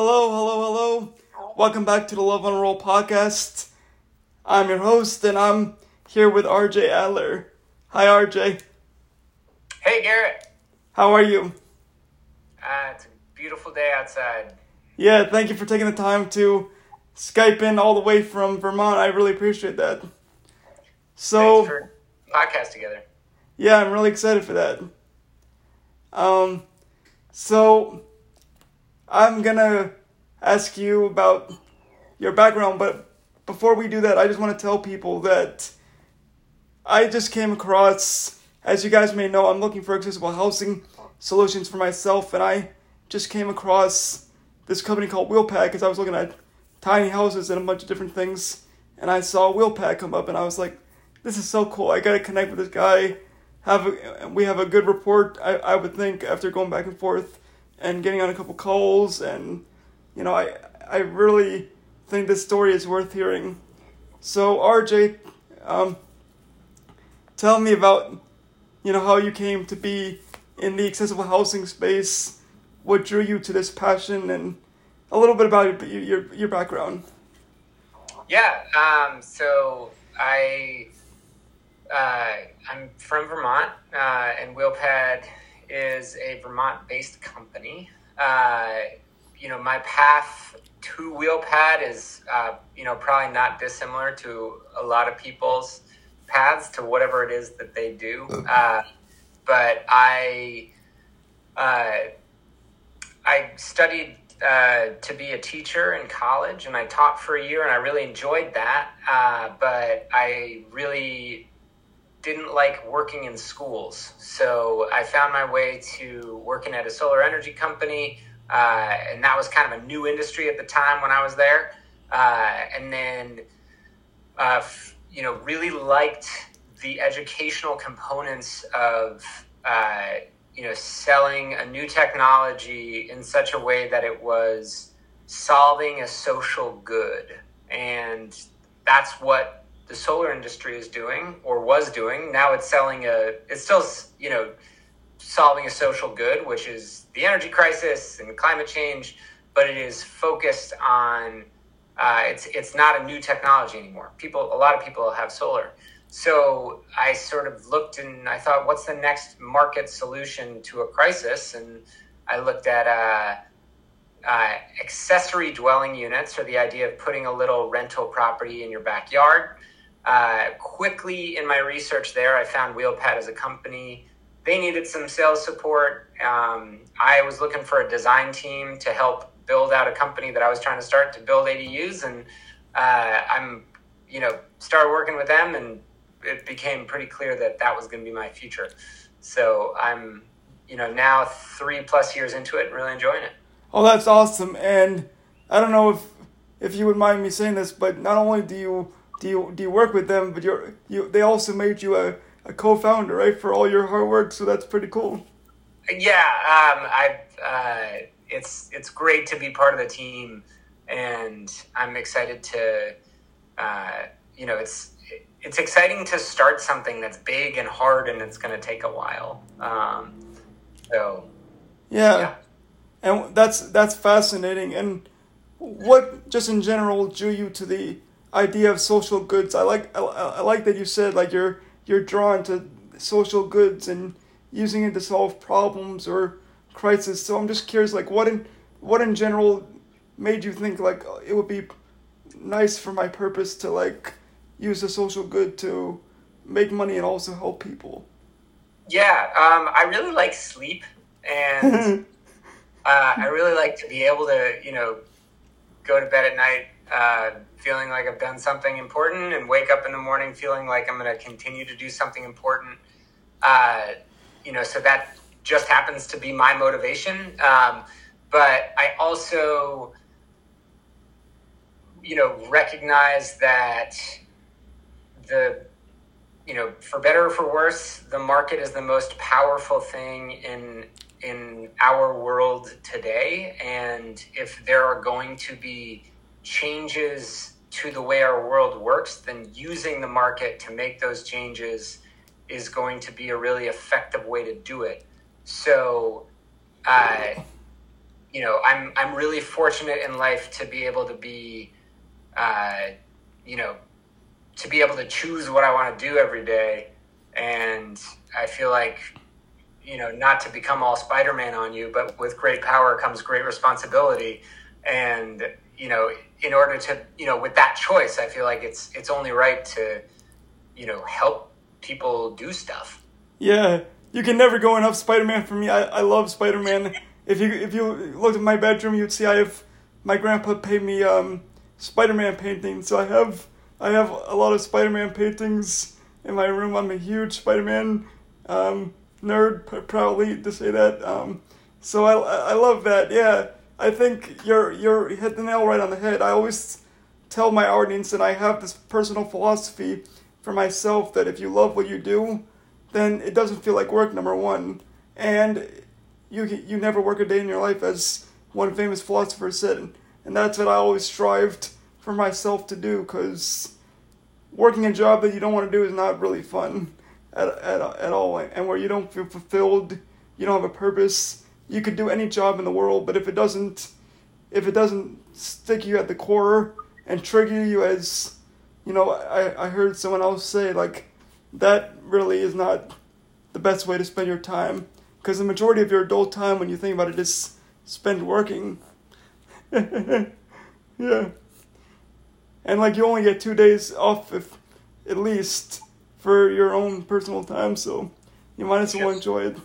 Hello, hello, hello. Welcome back to the Love on Roll podcast. I'm your host, and I'm here with RJ Adler. Hi, RJ. Hey, Garrett. How are you? Uh, it's a beautiful day outside. Yeah, thank you for taking the time to Skype in all the way from Vermont. I really appreciate that. So, Thanks for podcast together. yeah, I'm really excited for that. Um, so I'm gonna ask you about your background, but before we do that, I just want to tell people that I just came across, as you guys may know, I'm looking for accessible housing solutions for myself, and I just came across this company called Wheelpad because I was looking at tiny houses and a bunch of different things, and I saw Wheelpad come up, and I was like, this is so cool. I gotta connect with this guy. Have a, we have a good report, I, I would think, after going back and forth and getting on a couple calls, and you know, I I really think this story is worth hearing. So RJ, um, tell me about you know how you came to be in the accessible housing space. What drew you to this passion, and a little bit about your your, your background. Yeah. Um, so I uh, I'm from Vermont, uh, and Wheelpad is a Vermont-based company. Uh, you know, my path to Wheelpad is uh, you know probably not dissimilar to a lot of people's paths to whatever it is that they do. Uh, but I uh, I studied uh, to be a teacher in college, and I taught for a year, and I really enjoyed that. Uh, but I really didn't like working in schools, so I found my way to working at a solar energy company, uh, and that was kind of a new industry at the time when I was there. Uh, and then, uh, f- you know, really liked the educational components of uh, you know selling a new technology in such a way that it was solving a social good and that's what the solar industry is doing or was doing now it's selling a it's still you know solving a social good which is the energy crisis and climate change but it is focused on uh, it's it's not a new technology anymore people a lot of people have solar so I sort of looked and I thought, what's the next market solution to a crisis? And I looked at uh, uh, accessory dwelling units, or the idea of putting a little rental property in your backyard. Uh, quickly in my research there, I found Wheelpad as a company. They needed some sales support. Um, I was looking for a design team to help build out a company that I was trying to start to build ADUs, and uh, I'm, you know, started working with them and it became pretty clear that that was going to be my future. So I'm, you know, now three plus years into it, really enjoying it. Oh, that's awesome! And I don't know if if you would mind me saying this, but not only do you do you do you work with them, but you're you they also made you a, a co-founder, right, for all your hard work. So that's pretty cool. Yeah, um, I uh, it's it's great to be part of the team, and I'm excited to, uh, you know, it's it's exciting to start something that's big and hard and it's going to take a while. Um, so, Yeah. yeah. and that's that's fascinating. And what just in general drew you to the idea of social goods? I like I, I like that you said like you're you're drawn to social goods and using it to solve problems or crisis. So I'm just curious, like what in what in general made you think like it would be nice for my purpose to like use a social good to make money and also help people. Yeah, um, I really like sleep, and uh, I really like to be able to, you know, go to bed at night uh, feeling like I've done something important, and wake up in the morning feeling like I'm going to continue to do something important. Uh, you know, so that just happens to be my motivation. Um, but I also, you know, recognize that the you know for better or for worse the market is the most powerful thing in in our world today and if there are going to be changes to the way our world works then using the market to make those changes is going to be a really effective way to do it. So uh, you know, I'm I'm really fortunate in life to be able to be, uh, you know, to be able to choose what I want to do every day, and I feel like, you know, not to become all Spider Man on you, but with great power comes great responsibility, and you know, in order to, you know, with that choice, I feel like it's it's only right to, you know, help people do stuff. Yeah, you can never go enough Spider Man for me. I, I love Spider Man. If you if you looked at my bedroom, you'd see I have my grandpa paid me um, Spider Man paintings. So I have I have a lot of Spider Man paintings in my room. I'm a huge Spider Man um, nerd, proudly to say that. Um, so I I love that. Yeah, I think you're you're hit the nail right on the head. I always tell my audience and I have this personal philosophy for myself that if you love what you do, then it doesn't feel like work. Number one, and you you never work a day in your life, as one famous philosopher said, and that's what I always strived for myself to do. Because working a job that you don't want to do is not really fun at at at all, and where you don't feel fulfilled, you don't have a purpose. You could do any job in the world, but if it doesn't, if it doesn't stick you at the core and trigger you as, you know, I I heard someone else say like, that really is not the best way to spend your time. Because the majority of your adult time when you think about it is spent working. Yeah. And like you only get two days off if at least for your own personal time so you might as well Yes. enjoy it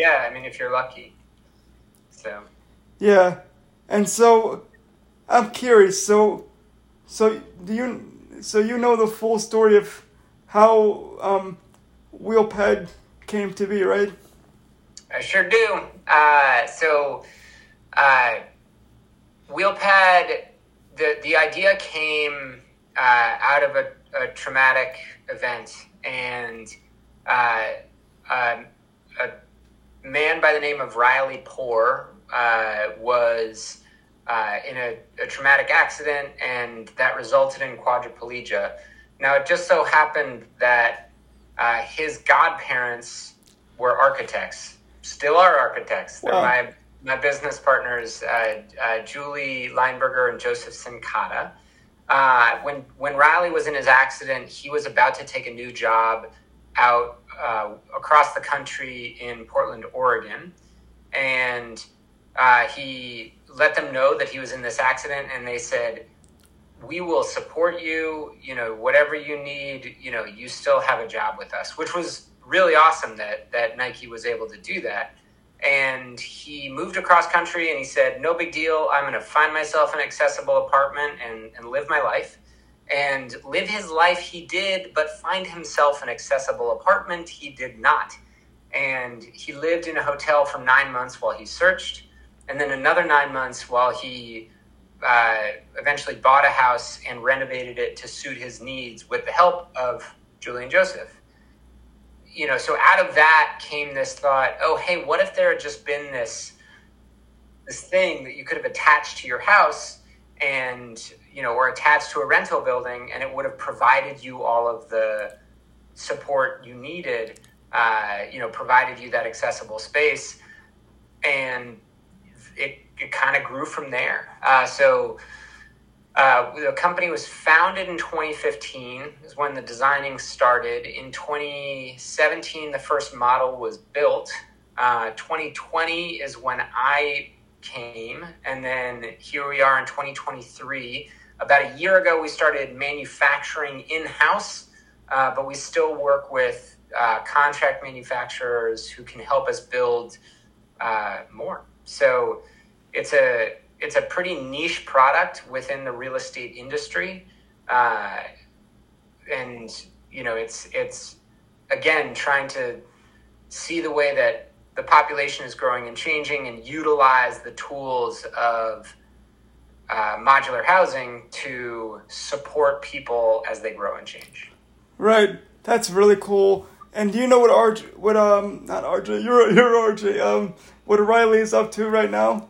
Yeah, I mean, if you're lucky. So yeah and so i'm curious so so do you so you know the full story of how um wheelpad came to be right I sure do. Uh, so, uh, Wheelpad, the the idea came uh, out of a, a traumatic event, and uh, um, a man by the name of Riley Poor uh, was uh, in a, a traumatic accident, and that resulted in quadriplegia. Now, it just so happened that uh, his godparents were architects, still are architects. They're Wow. my my business partners, uh, uh, Julie Lineberger and Joseph Cincotta. Uh, when when Riley was in his accident, he was about to take a new job out uh, across the country in Portland, Oregon, and uh, he let them know that he was in this accident, and they said, "We will support you. You know, whatever you need. You know, you still have a job with us," which was really awesome that that Nike was able to do that. And he moved across country, and he said, "No big deal. I'm going to find myself an accessible apartment and and live my life." And live his life he did, but find himself an accessible apartment he did not. And he lived in a hotel for nine months while he searched, and then another nine months while he uh, eventually bought a house and renovated it to suit his needs with the help of Julian Joseph. You know, so out of that came this thought: Oh, hey, what if there had just been this this thing that you could have attached to your house and you know, or attached to a rental building, and it would have provided you all of the support you needed. Uh, you know, provided you that accessible space, and it, it kind of grew from there. Uh, so uh, the company was founded in 2015 is when the designing started. In 2017, the first model was built. Uh, 2020 is when I came, and then here we are in 2023. About a year ago, we started manufacturing in house, uh, but we still work with uh, contract manufacturers who can help us build uh, more. So it's a it's a pretty niche product within the real estate industry, uh, and you know it's it's again trying to see the way that the population is growing and changing, and utilize the tools of uh, modular housing to support people as they grow and change. Right. That's really cool. And do you know what RJ, what um, not RJ, you're you're RJ, um, what Riley is up to right now?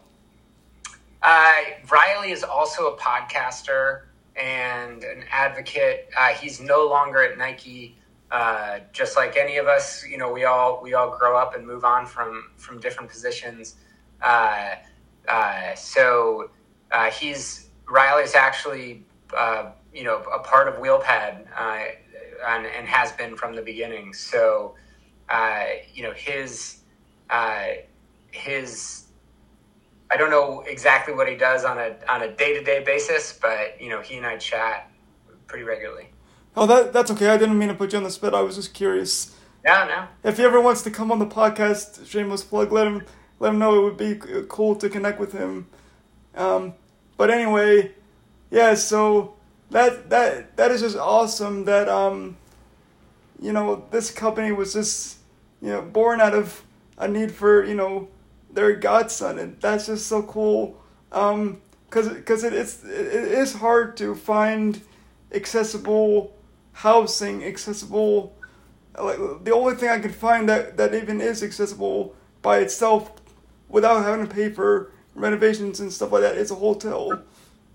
Uh, Riley is also a podcaster and an advocate. Uh, he's no longer at Nike. Uh, just like any of us, you know, we all we all grow up and move on from from different positions. Uh, Uh, so uh, he's Riley's actually uh, you know a part of Wheelpad uh, and, and, has been from the beginning. So you know his his I don't know exactly what he does on a on a day to day basis, but you know he and I chat pretty regularly. Oh, that that's okay. I didn't mean to put you on the spot. I was just curious. No, no. If he ever wants to come on the podcast, shameless plug. Let him let him know it would be cool to connect with him. Um, but anyway, yeah. So that that that is just awesome. That um, you know, this company was just you know born out of a need for you know their godson, and that's just so cool. Um, cause cause it, it's it, it is hard to find accessible housing, accessible. Like the only thing I can find that that even is accessible by itself, without having to pay for renovations and stuff like that, is a hotel.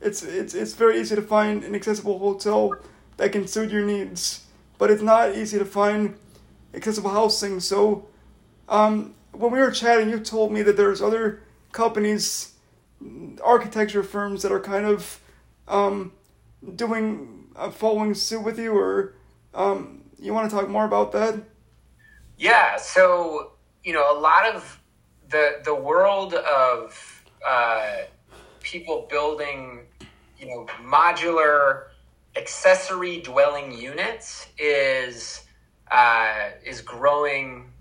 It's it's it's very easy to find an accessible hotel that can suit your needs, but it's not easy to find accessible housing. So, um, when we were chatting, you told me that there's other companies, architecture firms that are kind of um, doing uh, following suit with you, or um, you want to talk more about that? Yeah. So you know, a lot of the the world of uh, people building, you know, modular accessory dwelling units is uh, is growing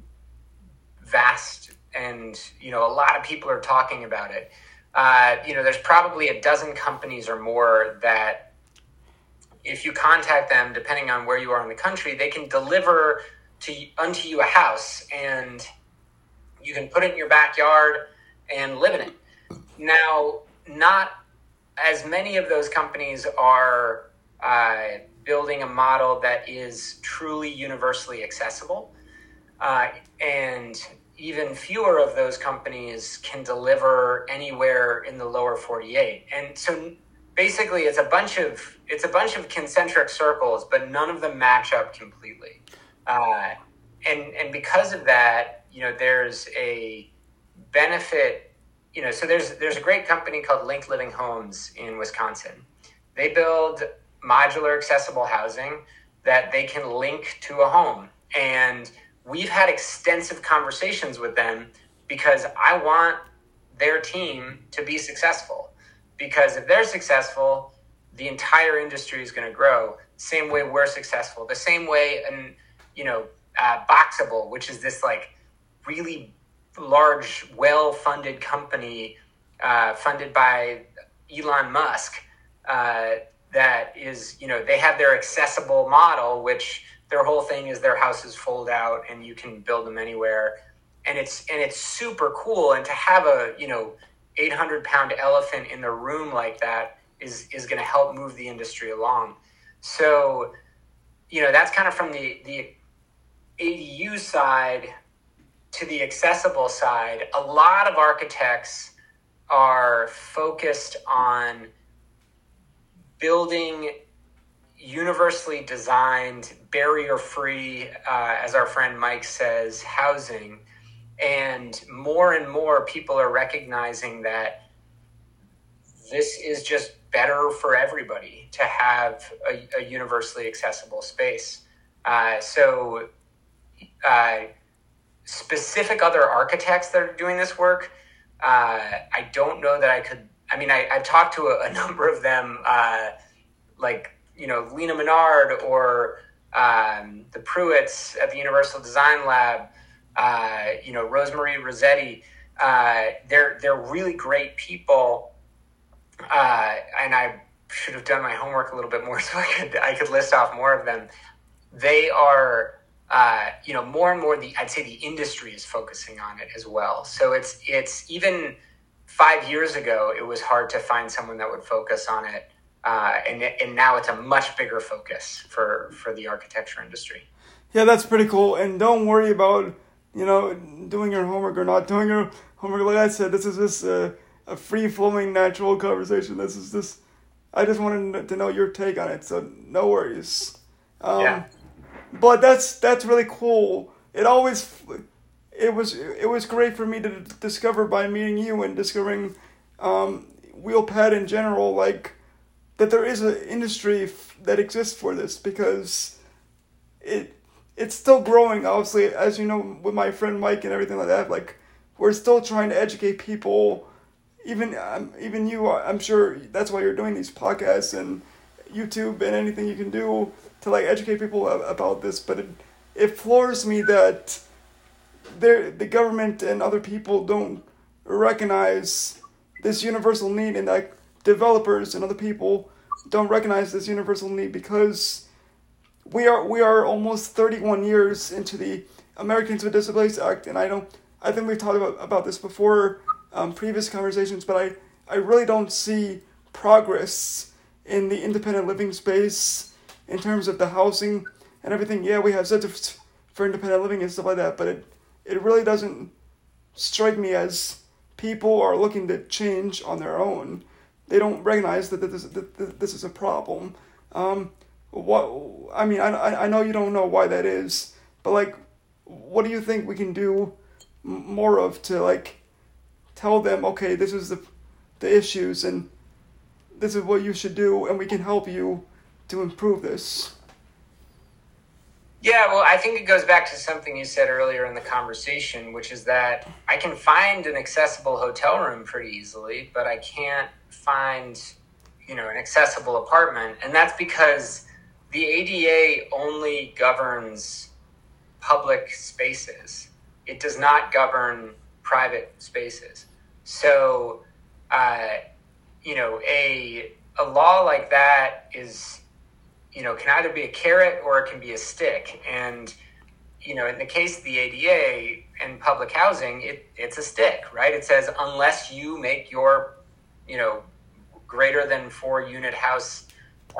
vast, and you know, a lot of people are talking about it. Uh, you know, there's probably a dozen companies or more that, if you contact them, depending on where you are in the country, they can deliver to unto you a house, and you can put it in your backyard and live in it. Now, not as many of those companies are uh, building a model that is truly universally accessible. Uh, and even fewer of those companies can deliver anywhere in the lower 48. And so basically it's a bunch of it's a bunch of concentric circles, but none of them match up completely. Uh, and and because of that, you know, there's a benefit you know, so there's there's a great company called Link Living Homes in Wisconsin. They build modular accessible housing that they can link to a home. And we've had extensive conversations with them because I want their team to be successful. Because if they're successful, the entire industry is going to grow. Same way we're successful. The same way, and you know, uh, Boxable, which is this like really large, well funded company uh, funded by Elon Musk uh, that is, you know, they have their accessible model, which their whole thing is their houses fold out and you can build them anywhere. And it's and it's super cool. And to have a you know 800 pound elephant in the room like that is is going to help move the industry along. So, you know, that's kind of from the the ADU side to the accessible side, a lot of architects are focused on building universally designed, barrier free, uh, as our friend Mike says, housing. And more and more people are recognizing that this is just better for everybody to have a, a universally accessible space. Uh, so, uh, specific other architects that are doing this work, uh, I don't know that I could. I mean, I, have talked to a, a, number of them, uh, like you know Lena Menard or um, the Pruitts at the Universal Design Lab. Uh, you know Rosemarie Rossetti. Uh, they're they're really great people, uh, and I should have done my homework a little bit more so I could I could list off more of them. They are uh, you know, more and more the I'd say the industry is focusing on it as well. So it's it's even five years ago it was hard to find someone that would focus on it, uh, and and now it's a much bigger focus for for the architecture industry. Yeah, that's pretty cool. And don't worry about you know doing your homework or not doing your homework. Like I said, this is just a, a free flowing, natural conversation. This is just I just wanted to know your take on it. So no worries. Um, yeah but that's that's really cool. It always it was it was great for me to discover by meeting you and discovering um, Wheelpad in general, like that there is an industry f- that exists for this because it it's still growing. Obviously, as you know, with my friend Mike and everything like that, like we're still trying to educate people. Even um, even you, I'm sure that's why you're doing these podcasts and YouTube and anything you can do to like educate people about this. But it it floors me that there the government and other people don't recognize this universal need and like developers and other people don't recognize this universal need because we are we are almost 31 years into the Americans with Disabilities Act and I don't I think we've talked about, about this before um, previous conversations but I I really don't see progress in the independent living space in terms of the housing and everything yeah we have incentives for independent living and stuff like that but it it really doesn't strike me as people are looking to change on their own. They don't recognize that this, that this is a problem. Um, what I mean, I, I know you don't know why that is, but like, what do you think we can do more of to like tell them, okay, this is the the issues and this is what you should do, and we can help you to improve this. Yeah, well, I think it goes back to something you said earlier in the conversation, which is that I can find an accessible hotel room pretty easily, but I can't find, you know, an accessible apartment, and that's because the ADA only governs public spaces. It does not govern private spaces. So, uh, you know, a a law like that is you know, can either be a carrot or it can be a stick. And, you know, in the case of the ADA and public housing, it, it's a stick, right? It says unless you make your, you know, greater than four unit house,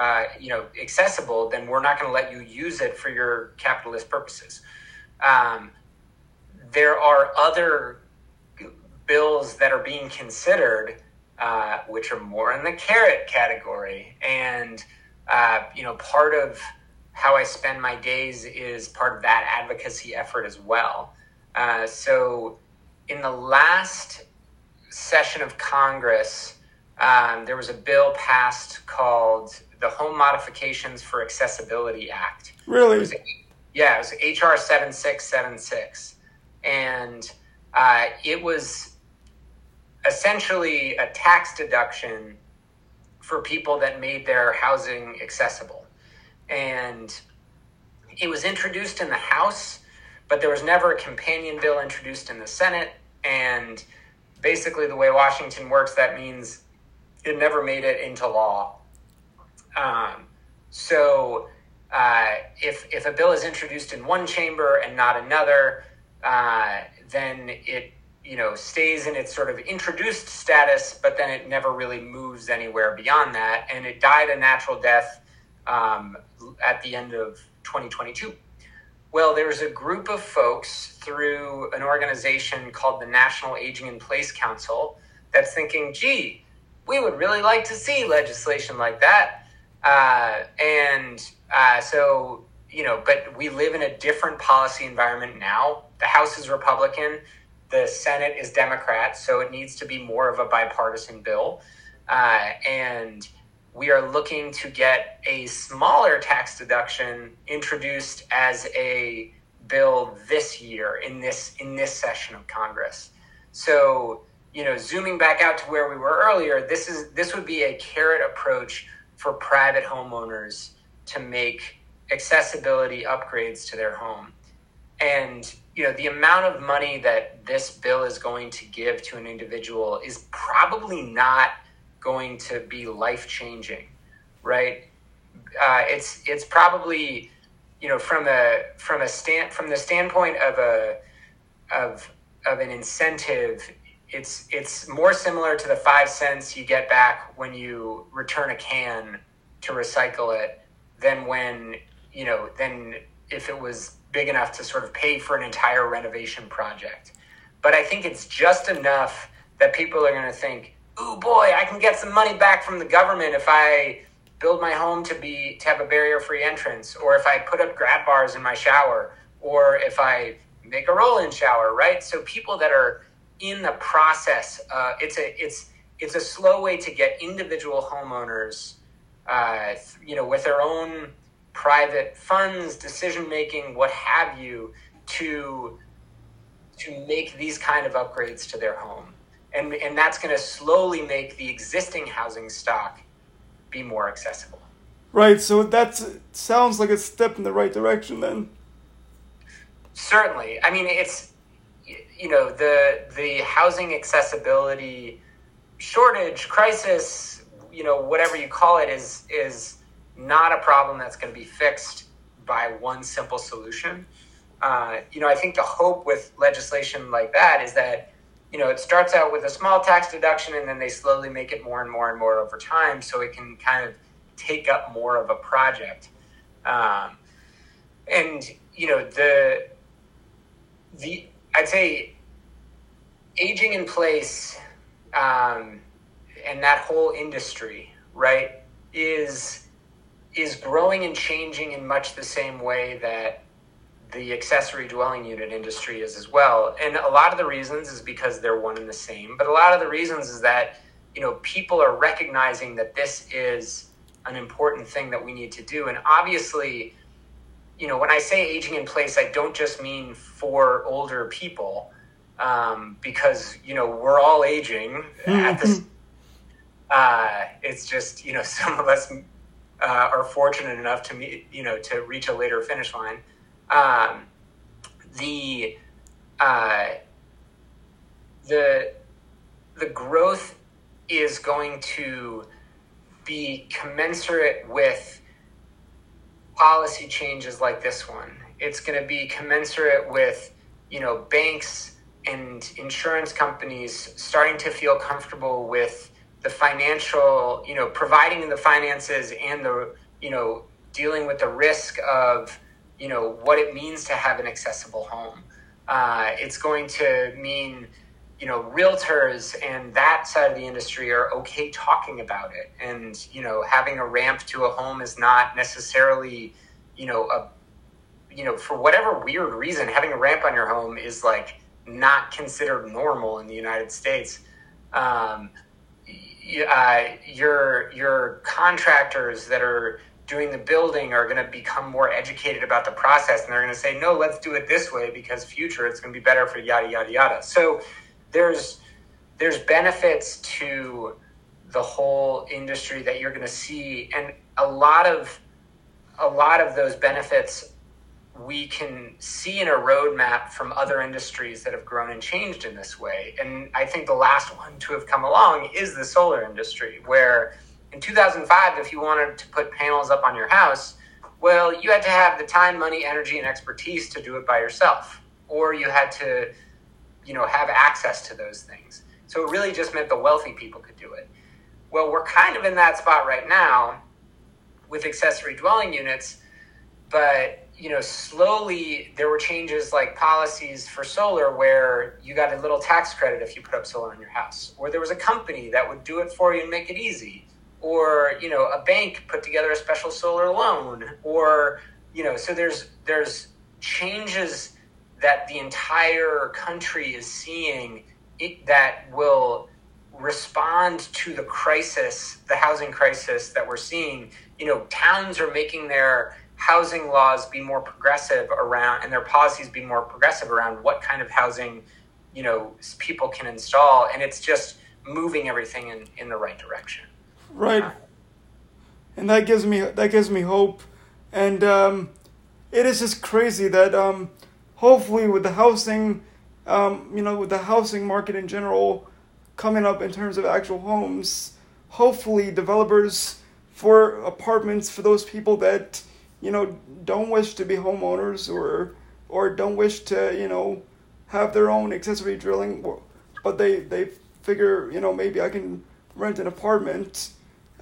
uh, you know, accessible, then we're not going to let you use it for your capitalist purposes. Um, there are other bills that are being considered, uh, which are more in the carrot category. And, uh, you know, part of how I spend my days is part of that advocacy effort as well. Uh, so, in the last session of Congress, um, there was a bill passed called the Home Modifications for Accessibility Act. Really? It was, yeah, it was HR 7676. And uh, it was essentially a tax deduction for people that made their housing accessible. And it was introduced in the House, but there was never a companion bill introduced in the Senate. And basically, the way Washington works, that means it never made it into law. Um, so, uh, if if a bill is introduced in one chamber and not another, uh, then it you know stays in its sort of introduced status, but then it never really moves anywhere beyond that, and it died a natural death um, at the end of 2022. Well, there's a group of folks through an organization called the National Aging in Place Council that's thinking, gee, we would really like to see legislation like that. Uh, and uh, so, you know, but we live in a different policy environment now. The House is Republican the Senate is Democrat, so it needs to be more of a bipartisan bill. Uh, and we are looking to get a smaller tax deduction introduced as a bill this year in this in this session of Congress. So, you know, zooming back out to where we were earlier, this is this would be a carrot approach for private homeowners to make accessibility upgrades to their home. And you know the amount of money that this bill is going to give to an individual is probably not going to be life changing right uh, it's it's probably you know from a from a stand from the standpoint of a of of an incentive it's it's more similar to the five cents you get back when you return a can to recycle it than when you know than if it was big enough to sort of pay for an entire renovation project. But I think it's just enough that people are going to think, "Ooh, boy, I can get some money back from the government if I build my home to be to have a barrier-free entrance, or if I put up grab bars in my shower, or if I make a roll-in shower." Right. So people that are in the process, uh, it's a it's it's a slow way to get individual homeowners, uh, you know, with their own private funds, decision making, what have you, to to make these kind of upgrades to their home. And, and that's going to slowly make the existing housing stock be more accessible. Right, so that sounds like a step in the right direction then. Certainly. I mean, it's, you know, the, the housing accessibility shortage, crisis, you know, whatever you call it, is, is not a problem that's going to be fixed by one simple solution. Uh, you know, I think the hope with legislation like that is that, you know, it starts out with a small tax deduction and then they slowly make it more and more and more over time so it can kind of take up more of a project. Um, and, you know, the, the, I'd say aging in place um, and that whole industry, right, is, is growing and changing in much the same way that the accessory dwelling unit industry is as well. And a lot of the reasons is because they're one and the same, but a lot of the reasons is that you know people are recognizing that this is an important thing that we need to do. And obviously, you know, when I say aging in place, I don't just mean for older people, um, because you know we're all aging at this. Uh, it's just you know some of us uh, are fortunate enough to meet you know to reach a later finish line um, the uh, the the growth is going to be commensurate with policy changes like this one. It's going to be commensurate with you know banks and insurance companies starting to feel comfortable with the financial, you know, providing the finances and the, you know, dealing with the risk of you know what it means to have an accessible home. Uh, it's going to mean you know realtors and that side of the industry are okay talking about it, and you know having a ramp to a home is not necessarily you know a you know for whatever weird reason having a ramp on your home is like not considered normal in the United States. Um, uh, your your contractors that are doing the building are going to become more educated about the process and they're going to say no let's do it this way because future it's going to be better for yada yada yada so there's there's benefits to the whole industry that you're going to see and a lot of a lot of those benefits we can see in a roadmap from other industries that have grown and changed in this way and i think the last one to have come along is the solar industry where in 2005, if you wanted to put panels up on your house, well, you had to have the time, money, energy, and expertise to do it by yourself, or you had to, you know, have access to those things. So it really just meant the wealthy people could do it. Well, we're kind of in that spot right now with accessory dwelling units, but you know, slowly there were changes like policies for solar where you got a little tax credit if you put up solar on your house, or there was a company that would do it for you and make it easy. Or you know a bank put together a special solar loan. Or you know so there's there's changes that the entire country is seeing that will respond to the crisis the housing crisis that we're seeing. You know towns are making their housing laws be more progressive around and their policies be more progressive around what kind of housing you know people can install and it's just moving everything in, in the right direction Right. And that gives me that gives me hope, and um, it is just crazy that um, hopefully with the housing, um, you know, with the housing market in general coming up in terms of actual homes, hopefully developers for apartments for those people that you know don't wish to be homeowners or or don't wish to you know have their own accessory dwelling, but they they figure you know maybe I can rent an apartment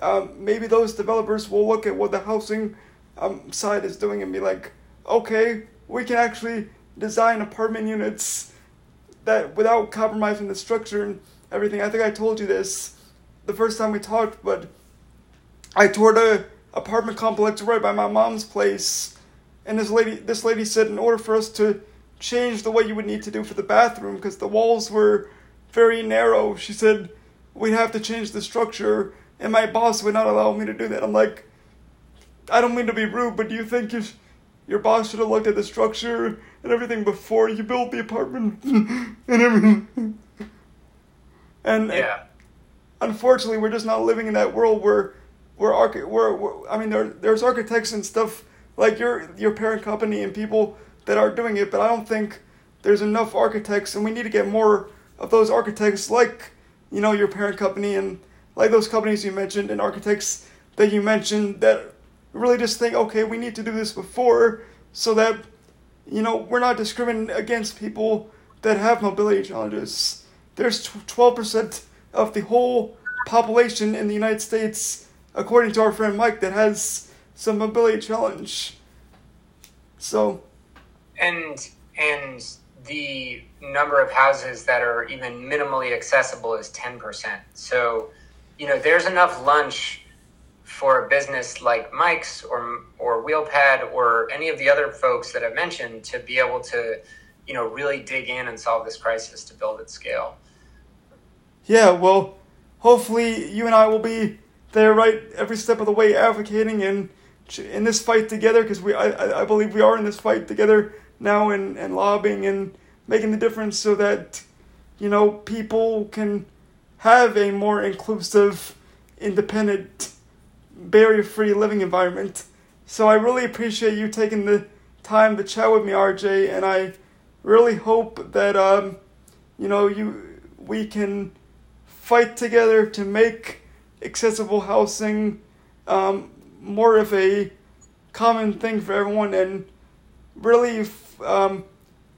um, maybe those developers will look at what the housing um, side is doing and be like, okay, we can actually design apartment units that without compromising the structure and everything. I think I told you this the first time we talked, but I toured a apartment complex right by my mom's place, and this lady this lady said in order for us to change the way you would need to do for the bathroom because the walls were very narrow, she said we'd have to change the structure, and my boss would not allow me to do that. I'm like, I don't mean to be rude, but do you think you, your boss should have looked at the structure and everything before you built the apartment and everything? And Yeah. unfortunately, we're just not living in that world where, where, archi- where, where I mean, there, there's architects and stuff like your your parent company and people that are doing it, but I don't think there's enough architects, and we need to get more of those architects, like you know your parent company and like those companies you mentioned and architects that you mentioned that really just think, okay, we need to do this before, so that you know we're not discriminating against people that have mobility challenges. There's twelve percent of the whole population in the United States, according to our friend Mike, that has some mobility challenge. So, and and the number of houses that are even minimally accessible is 10%. So, you know, there's enough lunch for a business like Mike's or or Wheelpad or any of the other folks that I've mentioned to be able to, you know, really dig in and solve this crisis to build at scale. yeah, well, hopefully you and I will be there right every step of the way advocating and in this fight together because we I, I believe we are in this fight together now and, and lobbying and making the difference so that you know people can have a more inclusive independent barrier free living environment. So i really appreciate you taking the time to chat with me rj and i really hope that um you know you we can fight together to make accessible housing um, more of a common thing for everyone and really um,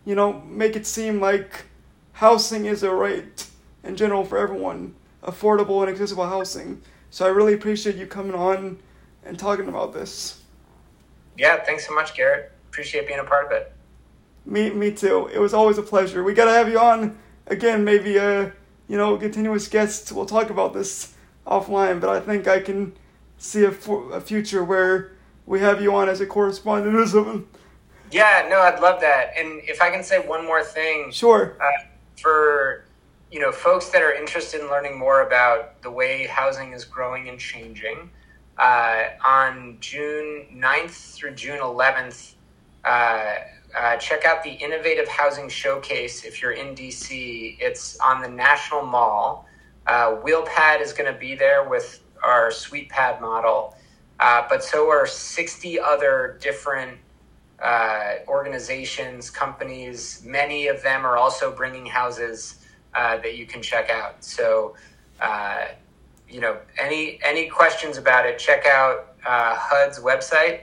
you know make it seem like housing is a right in general for everyone affordable and accessible housing. So i really appreciate you coming on and talking about this. Yeah, thanks so much, Garrett. Appreciate being a part of it. me me too. It was always a pleasure. We gotta have you on again maybe a you know continuous guest we'll talk about this offline but i think i can see a, fu- a future where we have you on as a correspondent. Or something Yeah, no, I'd love that. And if I can say one more thing, sure. uh, for you know folks that are interested in learning more about the way housing is growing and changing uh, on june 9th through june 11th uh, uh, check out the innovative housing showcase if you're in dc it's on the national mall uh, wheelpad is going to be there with our SuitePAD model uh, but so are 60 other different uh, organizations, companies. Many of them are also bringing houses uh, that you can check out. So, uh, you know, any any questions about it, check out HUD's website,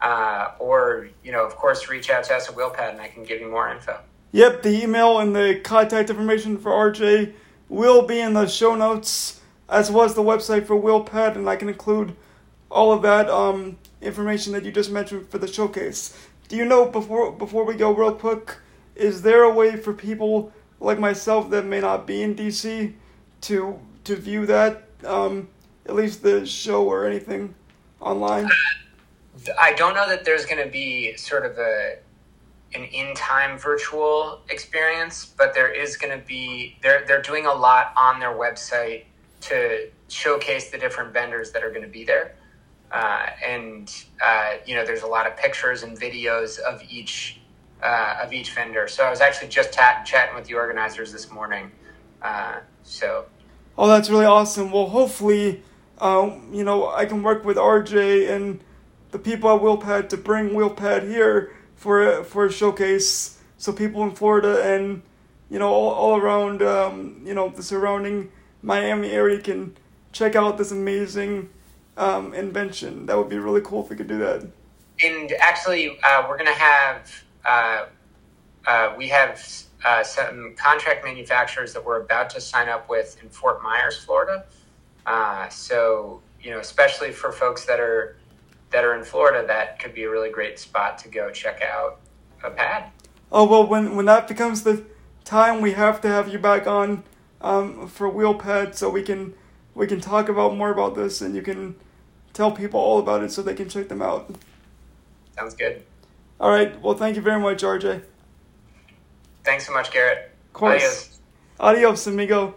uh, or you know, of course, reach out to us at Wheelpad, and I can give you more info. Yep, the email and the contact information for RJ will be in the show notes, as well as the website for Wheelpad, and I can include all of that um, information that you just mentioned for the showcase. Do you know before before we go real quick, is there a way for people like myself that may not be in DC to to view that um, at least the show or anything online? I don't know that there's going to be sort of a an in time virtual experience, but there is going to be they're they're doing a lot on their website to showcase the different vendors that are going to be there, uh, and uh, you know there's a lot of pictures and videos of each uh, of each vendor. So I was actually just ta- chatting with the organizers this morning. Uh, so Oh, that's really awesome. Well, hopefully, um, you know, I can work with RJ and the people at Wheelpad to bring Wheelpad here for a, for a showcase, so people in Florida and you know all, all around, um, you know, the surrounding Miami area can check out this amazing um, invention. That would be really cool if we could do that. and actually, uh, we're to have uh, uh, we have uh, some contract manufacturers that we're about to sign up with in Fort Myers, Florida. Uh, so you know, especially for folks that are that are in Florida, that could be a really great spot to go check out a pad. Oh well, when when that becomes the time, we have to have you back on um, for Wheelpad so we can we can talk about more about this and you can tell people all about it so they can check them out. Sounds good. All right. Well, thank you very much, RJ. Thanks so much, Garrett. Of course. Adios. Adios, amigo.